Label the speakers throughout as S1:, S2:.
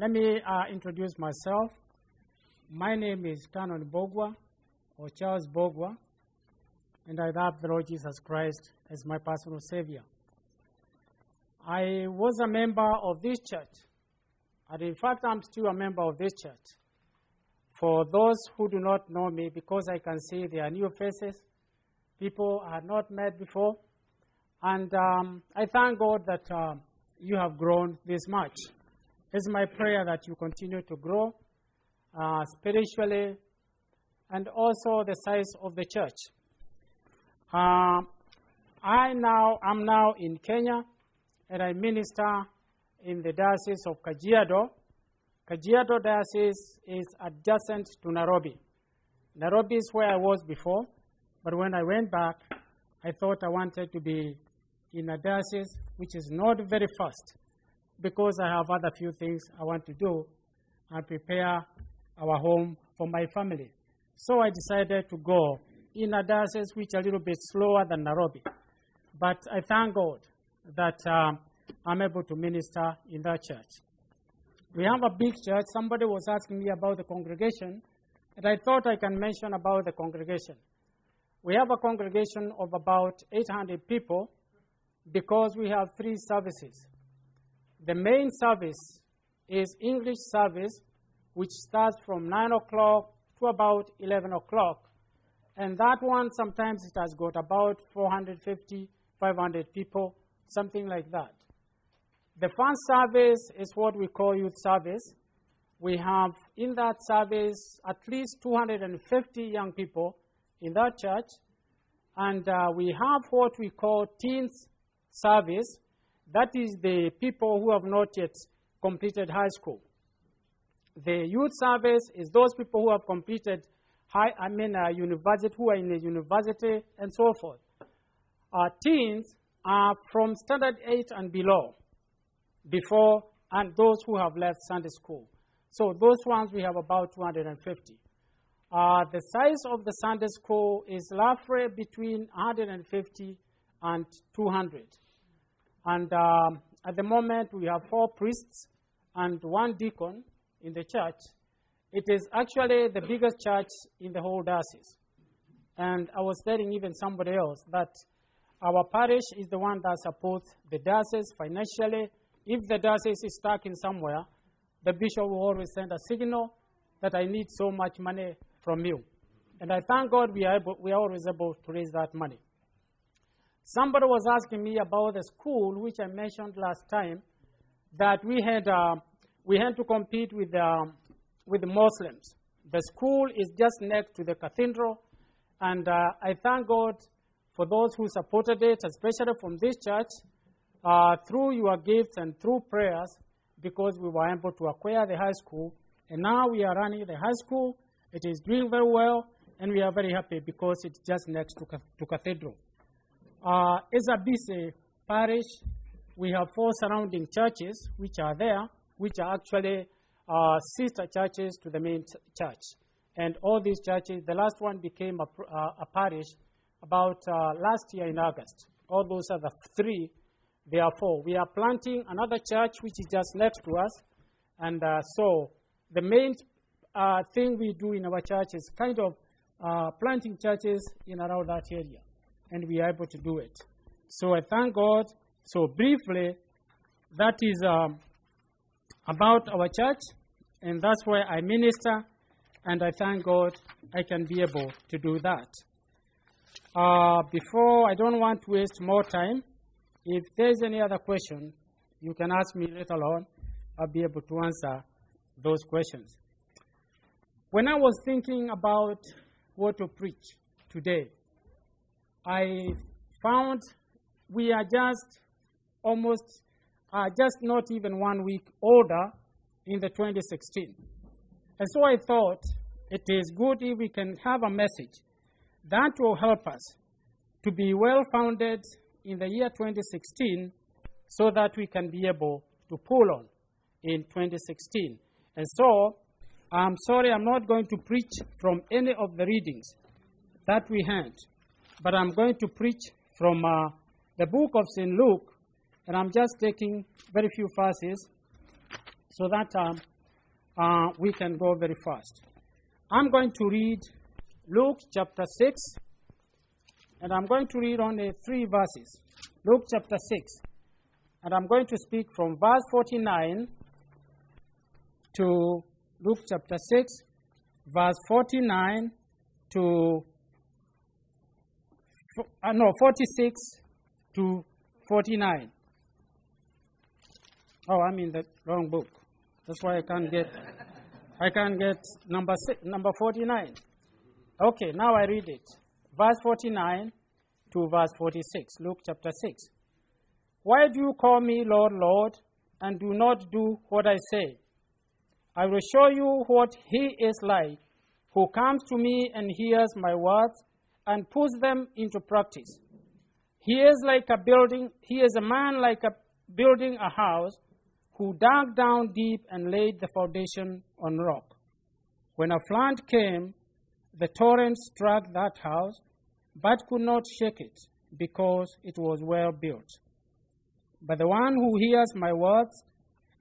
S1: let me uh, introduce myself. My name is Canon Bogwa, or Charles Bogwa, and I love the Lord Jesus Christ as my personal Savior. I was a member of this church, and in fact, I'm still a member of this church. For those who do not know me, because I can see there are new faces, people I had not met before, and um, I thank God that uh, you have grown this much. It's my prayer that you continue to grow uh, spiritually and also the size of the church. Uh, I now am now in Kenya and I minister in the diocese of Kajiado. Kajiado diocese is adjacent to Nairobi. Nairobi is where I was before, but when I went back, I thought I wanted to be in a diocese which is not very fast because I have other few things I want to do and prepare our home for my family. So I decided to go in a diocese which is a little bit slower than Nairobi. But I thank God that um, I'm able to minister in that church. We have a big church. Somebody was asking me about the congregation, and I thought I can mention about the congregation. We have a congregation of about 800 people because we have three services. The main service is English service, which starts from 9 o'clock to about 11 o'clock. And that one, sometimes it has got about 450, 500 people, something like that. The fun service is what we call youth service. We have in that service at least 250 young people in that church. And uh, we have what we call teens service. That is the people who have not yet completed high school. The youth service is those people who have completed high, I mean, uh, university, who are in a university, and so forth. Uh, teens are from standard 8 and below, before, and those who have left Sunday school. So those ones we have about 250. Uh, the size of the Sunday school is roughly between 150 and 200. And um, at the moment, we have four priests and one deacon in the church. It is actually the biggest church in the whole diocese. And I was telling even somebody else that our parish is the one that supports the diocese financially. If the diocese is stuck in somewhere, the bishop will always send a signal that I need so much money from you. And I thank God we are, able, we are always able to raise that money. Somebody was asking me about the school, which I mentioned last time, that we had, uh, we had to compete with, um, with the Muslims. The school is just next to the cathedral, and uh, I thank God for those who supported it, especially from this church, uh, through your gifts and through prayers, because we were able to acquire the high school. And now we are running the high school. It is doing very well, and we are very happy because it's just next to, to cathedral. Uh, Ezabise parish, we have four surrounding churches which are there, which are actually uh, sister churches to the main church. And all these churches, the last one became a, uh, a parish about uh, last year in August. All those are the three, therefore. We are planting another church which is just next to us. And uh, so the main uh, thing we do in our church is kind of uh, planting churches in around that area and we are able to do it. So I thank God. So briefly, that is um, about our church, and that's where I minister, and I thank God I can be able to do that. Uh, before, I don't want to waste more time. If there's any other question, you can ask me later on. I'll be able to answer those questions. When I was thinking about what to preach today, I found we are just almost uh, just not even one week older in the 2016. And so I thought it is good if we can have a message that will help us to be well founded in the year 2016 so that we can be able to pull on in 2016. And so I'm sorry I'm not going to preach from any of the readings that we had but I'm going to preach from uh, the book of St. Luke, and I'm just taking very few verses so that um, uh, we can go very fast. I'm going to read Luke chapter 6, and I'm going to read only three verses. Luke chapter 6, and I'm going to speak from verse 49 to Luke chapter 6, verse 49 to uh, no 46 to 49. Oh, I'm in the wrong book. That's why I can't get I can't get number six, number 49. Okay, now I read it. Verse 49 to verse 46. Luke chapter 6. Why do you call me Lord, Lord, and do not do what I say? I will show you what he is like who comes to me and hears my words and puts them into practice. He is like a building, he is a man like a building a house who dug down deep and laid the foundation on rock. When a flood came, the torrent struck that house, but could not shake it, because it was well built. But the one who hears my words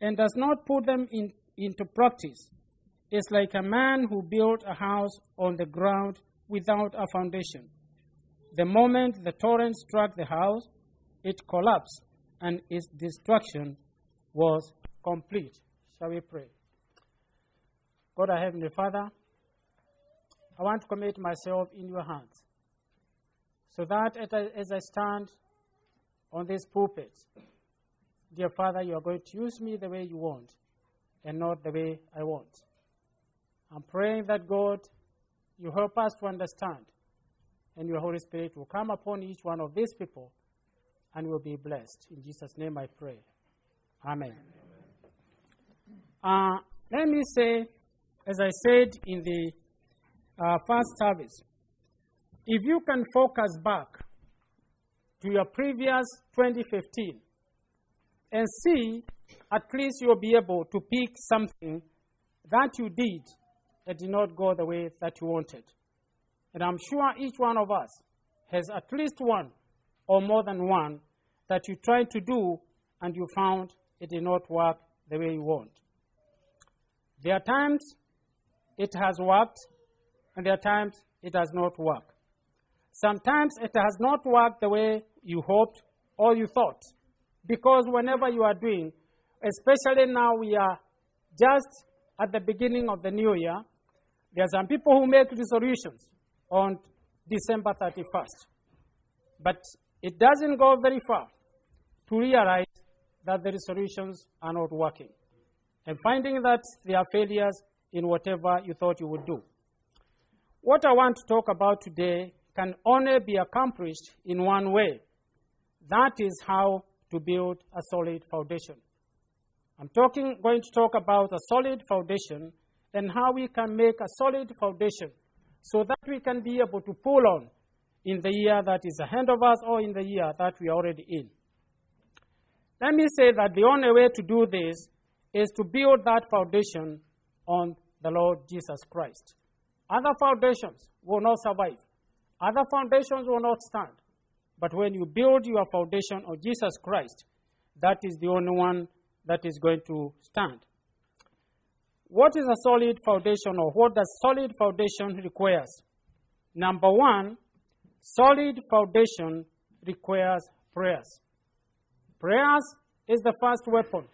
S1: and does not put them in, into practice is like a man who built a house on the ground without a foundation. The moment the torrent struck the house, it collapsed, and its destruction was complete. Shall we pray? God, our Heavenly Father, I want to commit myself in your hands so that as I stand on this pulpit, dear Father, you are going to use me the way you want and not the way I want. I'm praying that God, you help us to understand, and your Holy Spirit will come upon each one of these people and will be blessed. In Jesus' name I pray. Amen. Uh, let me say, as I said in the uh, first service, if you can focus back to your previous 2015 and see, at least you'll be able to pick something that you did that did not go the way that you wanted. And I'm sure each one of us has at least one or more than one that you tried to do and you found it did not work the way you want. There are times it has worked, and there are times it has not worked. Sometimes it has not worked the way you hoped or you thought. Because whenever you are doing, especially now we are just at the beginning of the new year, there are some people who make resolutions on December 31st. But it doesn't go very far to realize that the resolutions are not working and finding that they are failures in whatever you thought you would do. What I want to talk about today can only be accomplished in one way. That is how to build a solid foundation. I'm talking, going to talk about a solid foundation and how we can make a solid foundation so that we can be able to pull on in the year that is ahead of us or in the year that we are already in. Let me say that the only way to do this is to build that foundation on the Lord Jesus Christ. Other foundations will not survive. Other foundations will not stand. But when you build your foundation on Jesus Christ, that is the only one that is going to stand. What is a solid foundation or what does solid foundation requires? Number one, solid foundation requires prayers. Prayers is the first weapon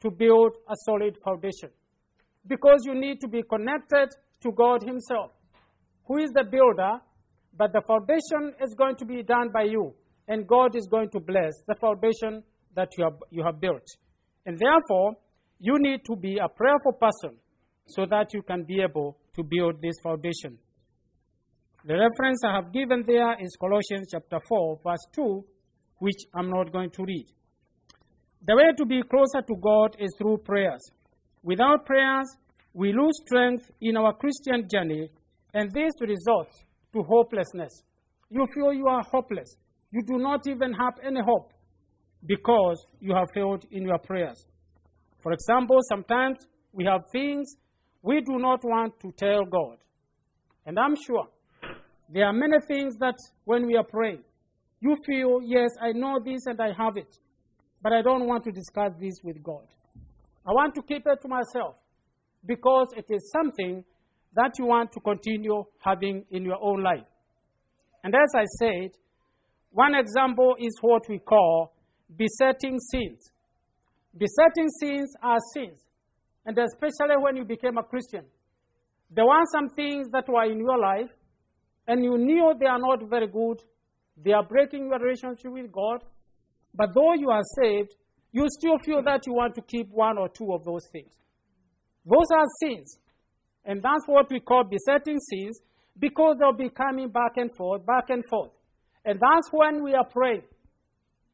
S1: to build a solid foundation. Because you need to be connected to God Himself, who is the builder, but the foundation is going to be done by you, and God is going to bless the foundation that you have, you have built. And therefore, you need to be a prayerful person so that you can be able to build this foundation. The reference I have given there is Colossians chapter 4, verse 2, which I'm not going to read. The way to be closer to God is through prayers. Without prayers, we lose strength in our Christian journey, and this results to hopelessness. You feel you are hopeless. You do not even have any hope because you have failed in your prayers. For example, sometimes we have things we do not want to tell God. And I'm sure there are many things that when we are praying, you feel, yes, I know this and I have it but I don't want to discuss this with God. I want to keep it to myself because it is something that you want to continue having in your own life. And as I said, one example is what we call besetting sins. Besetting sins are sins, and especially when you became a Christian. There were some things that were in your life, and you knew they are not very good. They are breaking your relationship with God. But though you are saved, you still feel that you want to keep one or two of those things. Those are sins. And that's what we call besetting sins because they'll be coming back and forth, back and forth. And that's when we are praying.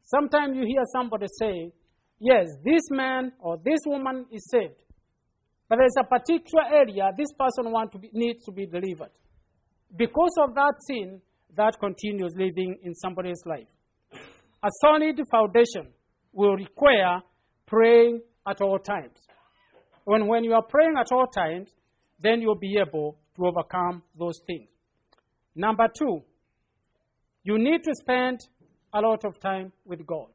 S1: Sometimes you hear somebody say, Yes, this man or this woman is saved. But there's a particular area this person want to be, needs to be delivered. Because of that sin, that continues living in somebody's life. A solid foundation will require praying at all times. When, when you are praying at all times, then you'll be able to overcome those things. Number two, you need to spend a lot of time with God.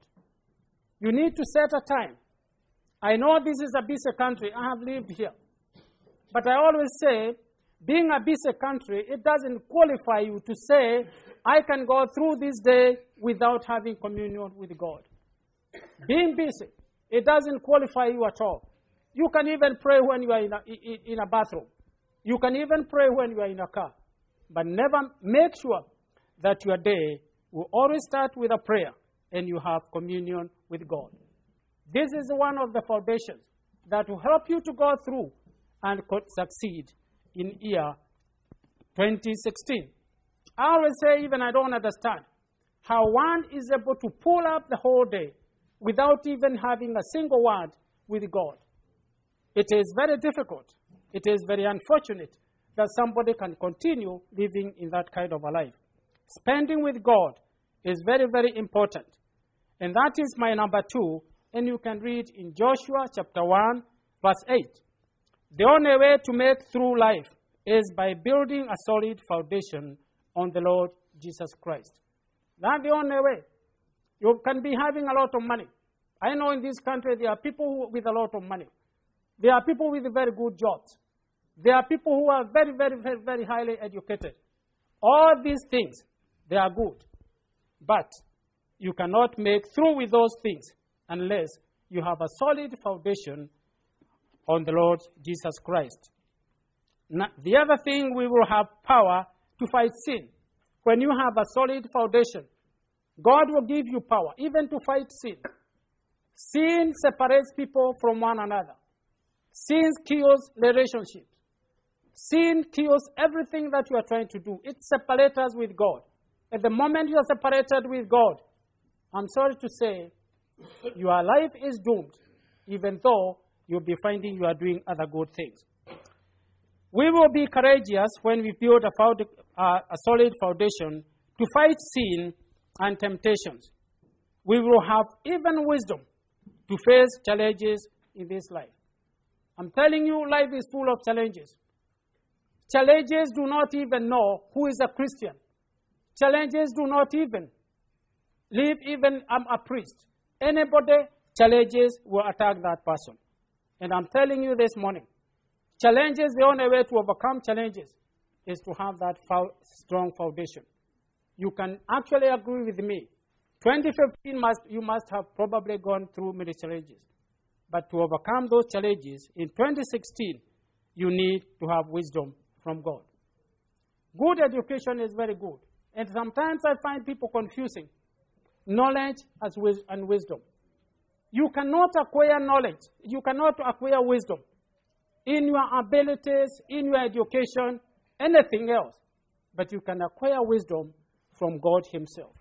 S1: You need to set a time. I know this is a busy country. I have lived here. But I always say, being a busy country, it doesn't qualify you to say, I can go through this day without having communion with God. Being busy, it doesn't qualify you at all. You can even pray when you are in a, in a bathroom. You can even pray when you are in a car. But never make sure that your day will always start with a prayer and you have communion with God. This is one of the foundations that will help you to go through and succeed in year 2016. I always say, even I don't understand how one is able to pull up the whole day without even having a single word with God. It is very difficult. It is very unfortunate that somebody can continue living in that kind of a life. Spending with God is very, very important. And that is my number two. And you can read in Joshua chapter 1, verse 8. The only way to make through life is by building a solid foundation on the Lord Jesus Christ. That's the only way. You can be having a lot of money. I know in this country there are people with a lot of money. There are people with very good jobs. There are people who are very, very, very, very highly educated. All these things, they are good. But you cannot make through with those things unless you have a solid foundation on the Lord Jesus Christ. Now, the other thing, we will have power to fight sin. When you have a solid foundation, God will give you power even to fight sin. Sin separates people from one another. Sin kills relationships. Sin kills everything that you are trying to do. It separates us with God. At the moment you are separated with God, I'm sorry to say, your life is doomed, even though you'll be finding you are doing other good things. We will be courageous when we build a, found, uh, a solid foundation to fight sin and temptations. We will have even wisdom to face challenges in this life. I'm telling you, life is full of challenges. Challenges do not even know who is a Christian. Challenges do not even live even I'm a priest. Anybody challenges will attack that person. And I'm telling you this morning, challenges, the only way to overcome challenges is to have that strong foundation. You can actually agree with me. 2015 must, you must have probably gone through many challenges. But to overcome those challenges in 2016, you need to have wisdom from God. Good education is very good. And sometimes I find people confusing knowledge as and wisdom. You cannot acquire knowledge, you cannot acquire wisdom in your abilities, in your education, anything else. But you can acquire wisdom from God Himself.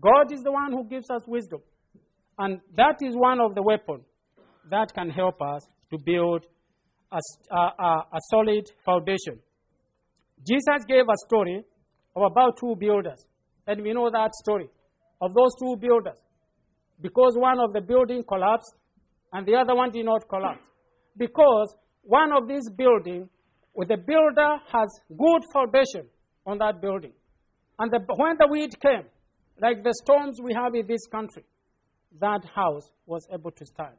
S1: God is the one who gives us wisdom. And that is one of the weapons that can help us to build a, a, a solid foundation. Jesus gave a story of about two builders. And we know that story of those two builders. Because one of the building collapsed and the other one did not collapse. Because one of these buildings, with the builder has good foundation on that building. And the, when the wind came, like the storms we have in this country, that house was able to stand.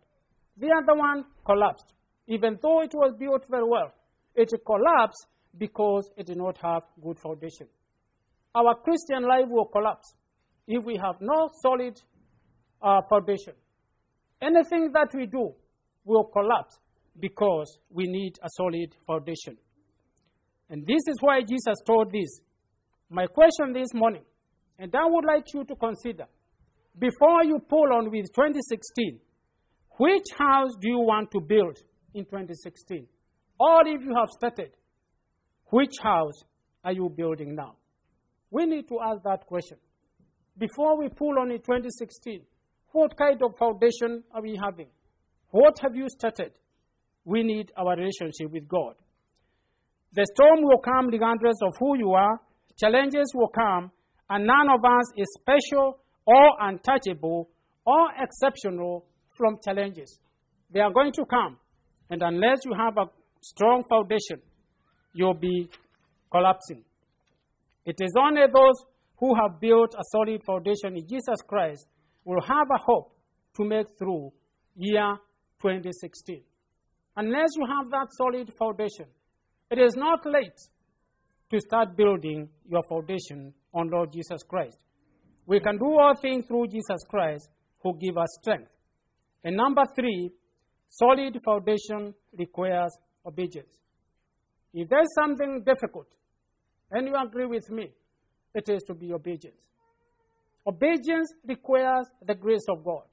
S1: The other one collapsed. even though it was built very well, it collapsed because it did not have good foundation. Our Christian life will collapse if we have no solid uh, foundation. Anything that we do will collapse because we need a solid foundation. And this is why Jesus told this. My question this morning, and I would like you to consider before you pull on with 2016, which house do you want to build in 2016? Or if you have started, which house are you building now? We need to ask that question. Before we pull on in 2016, what kind of foundation are we having? What have you started? We need our relationship with God. The storm will come regardless of who you are, challenges will come, and none of us is special or untouchable or exceptional from challenges. They are going to come, and unless you have a strong foundation, you'll be collapsing. It is only those who have built a solid foundation in Jesus Christ will have a hope to make through year 2016. Unless you have that solid foundation, it is not late to start building your foundation on Lord Jesus Christ. We can do all things through Jesus Christ who give us strength. And number three, solid foundation requires obedience. If there's something difficult, and you agree with me, it is to be obedient. Obedience requires the grace of God.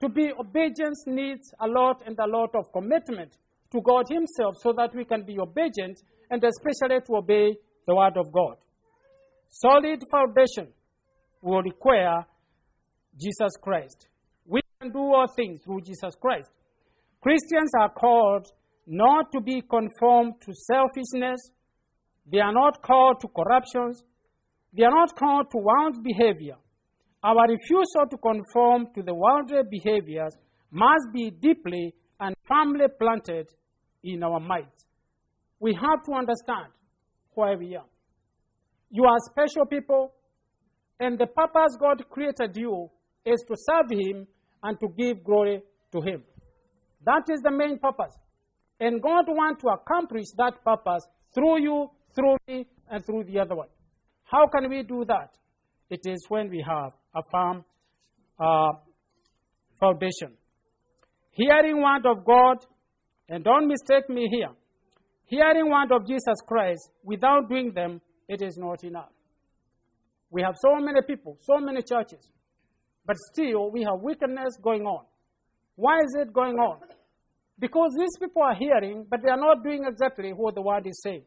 S1: To be obedient needs a lot and a lot of commitment to God Himself so that we can be obedient and especially to obey the Word of God. Solid foundation will require Jesus Christ. We can do all things through Jesus Christ. Christians are called not to be conformed to selfishness. They are not called to corruptions. They are not called to world's behavior. Our refusal to conform to the worldly behaviors must be deeply and firmly planted in our minds. We have to understand why we are. You are special people, and the purpose God created you is to serve Him and to give glory to Him. That is the main purpose. And God wants to accomplish that purpose through you, through me, and through the other one. How can we do that? It is when we have a firm uh, foundation. Hearing word of God, and don't mistake me here. Hearing word of Jesus Christ without doing them, it is not enough. We have so many people, so many churches, but still we have wickedness going on. Why is it going on? Because these people are hearing, but they are not doing exactly what the word is saying.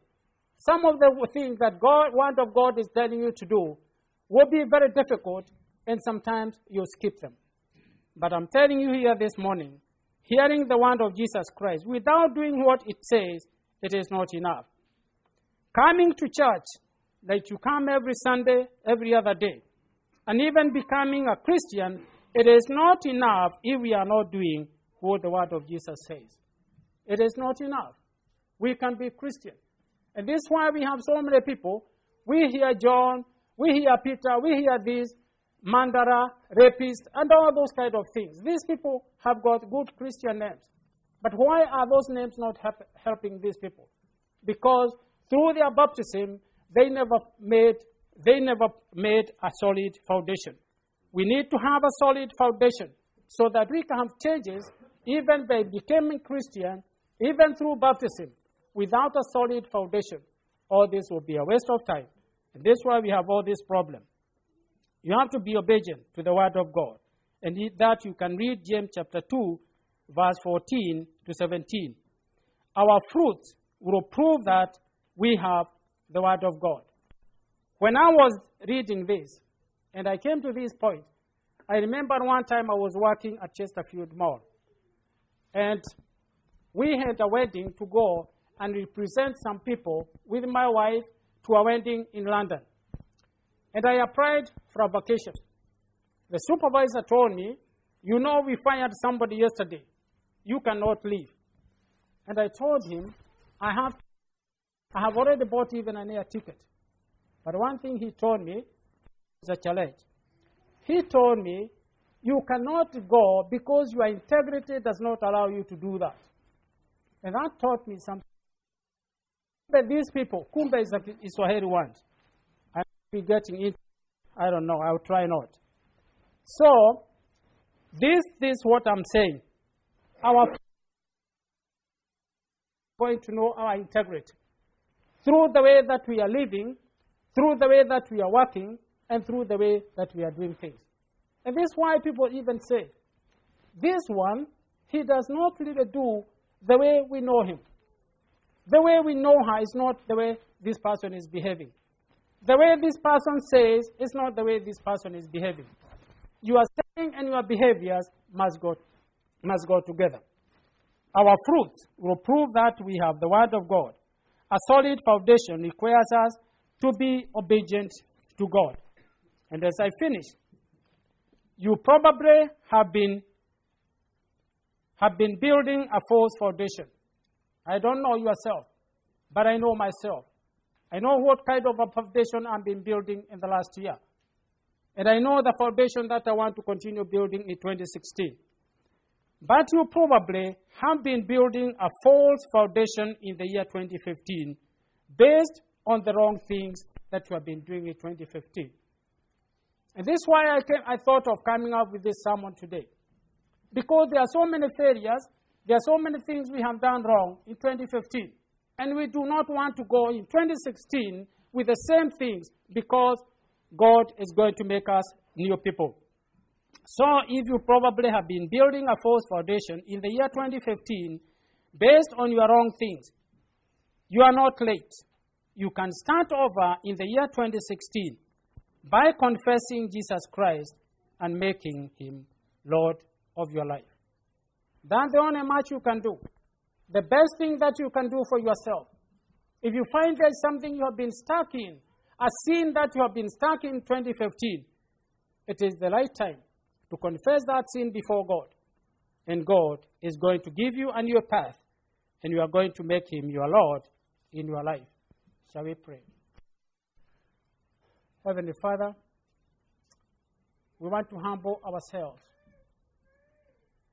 S1: Some of the things that God, word of God is telling you to do will be very difficult, and sometimes you skip them. But I'm telling you here this morning, hearing the word of Jesus Christ without doing what it says, it is not enough. Coming to church, like you come every Sunday, every other day, and even becoming a Christian, it is not enough if we are not doing what the word of Jesus says. It is not enough. We can be Christian. And this is why we have so many people. We hear John, we hear Peter, we hear this, Mandara, rapist, and all those kind of things. These people have got good Christian names. But why are those names not help, helping these people? Because through their baptism, they never made they never made a solid foundation. We need to have a solid foundation so that we can have changes even by becoming Christian, even through baptism, without a solid foundation. All this will be a waste of time. And this is why we have all this problem. You have to be obedient to the word of God. And that you can read James chapter 2, verse 14 to 17. Our fruits will prove that we have the word of God. When I was reading this, and I came to this point, I remember one time I was working at Chesterfield Mall. And we had a wedding to go and represent some people with my wife to a wedding in London. And I applied for a vacation. The supervisor told me, You know, we fired somebody yesterday. You cannot leave. And I told him, I have, I have already bought even an air ticket. But one thing he told me is a challenge. He told me, You cannot go because your integrity does not allow you to do that. And that taught me something. But these people, Kumba is a Swahili word. I will be getting it. I don't know. I'll try not. So, this, this is what I'm saying. Our going to know our integrity through the way that we are living, through the way that we are working, and through the way that we are doing things. And this is why people even say, this one, he does not really do the way we know him. The way we know her is not the way this person is behaving. The way this person says is not the way this person is behaving. Your saying and your behaviors must go, must go together. Our fruits will prove that we have the Word of God. A solid foundation requires us to be obedient to God. And as I finish, you probably have been, have been building a false foundation. I don't know yourself, but I know myself. I know what kind of a foundation I've been building in the last year. And I know the foundation that I want to continue building in 2016. But you probably have been building a false foundation in the year 2015 based on the wrong things that you have been doing in 2015. And this is why I, came, I thought of coming up with this sermon today. Because there are so many failures, there are so many things we have done wrong in 2015. And we do not want to go in 2016 with the same things because God is going to make us new people. So, if you probably have been building a false foundation in the year 2015 based on your wrong things, you are not late. You can start over in the year 2016 by confessing Jesus Christ and making him Lord of your life. That's the only much you can do. The best thing that you can do for yourself. If you find there's something you have been stuck in, a sin that you have been stuck in 2015, it is the right time to confess that sin before God. And God is going to give you a new path, and you are going to make Him your Lord in your life. Shall we pray? Heavenly Father, we want to humble ourselves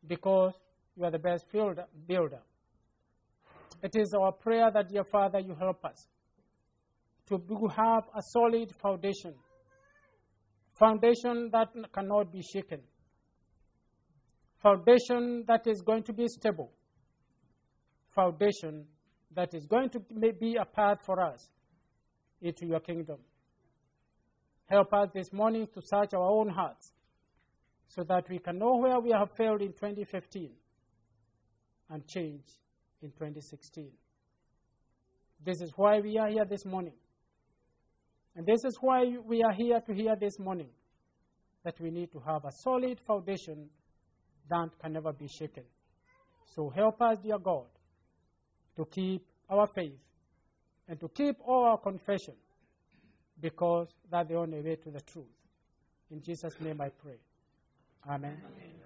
S1: because you are the best builder. It is our prayer that, dear Father, you help us to have a solid foundation, foundation that cannot be shaken, foundation that is going to be stable, foundation that is going to be a path for us into your kingdom. Help us this morning to search our own hearts so that we can know where we have failed in 2015 and change in 2016. This is why we are here this morning. And this is why we are here to hear this morning that we need to have a solid foundation that can never be shaken. So help us, dear God, to keep our faith and to keep all our confession because that's the only way to the truth. In Jesus' name I pray. Amen. Amen.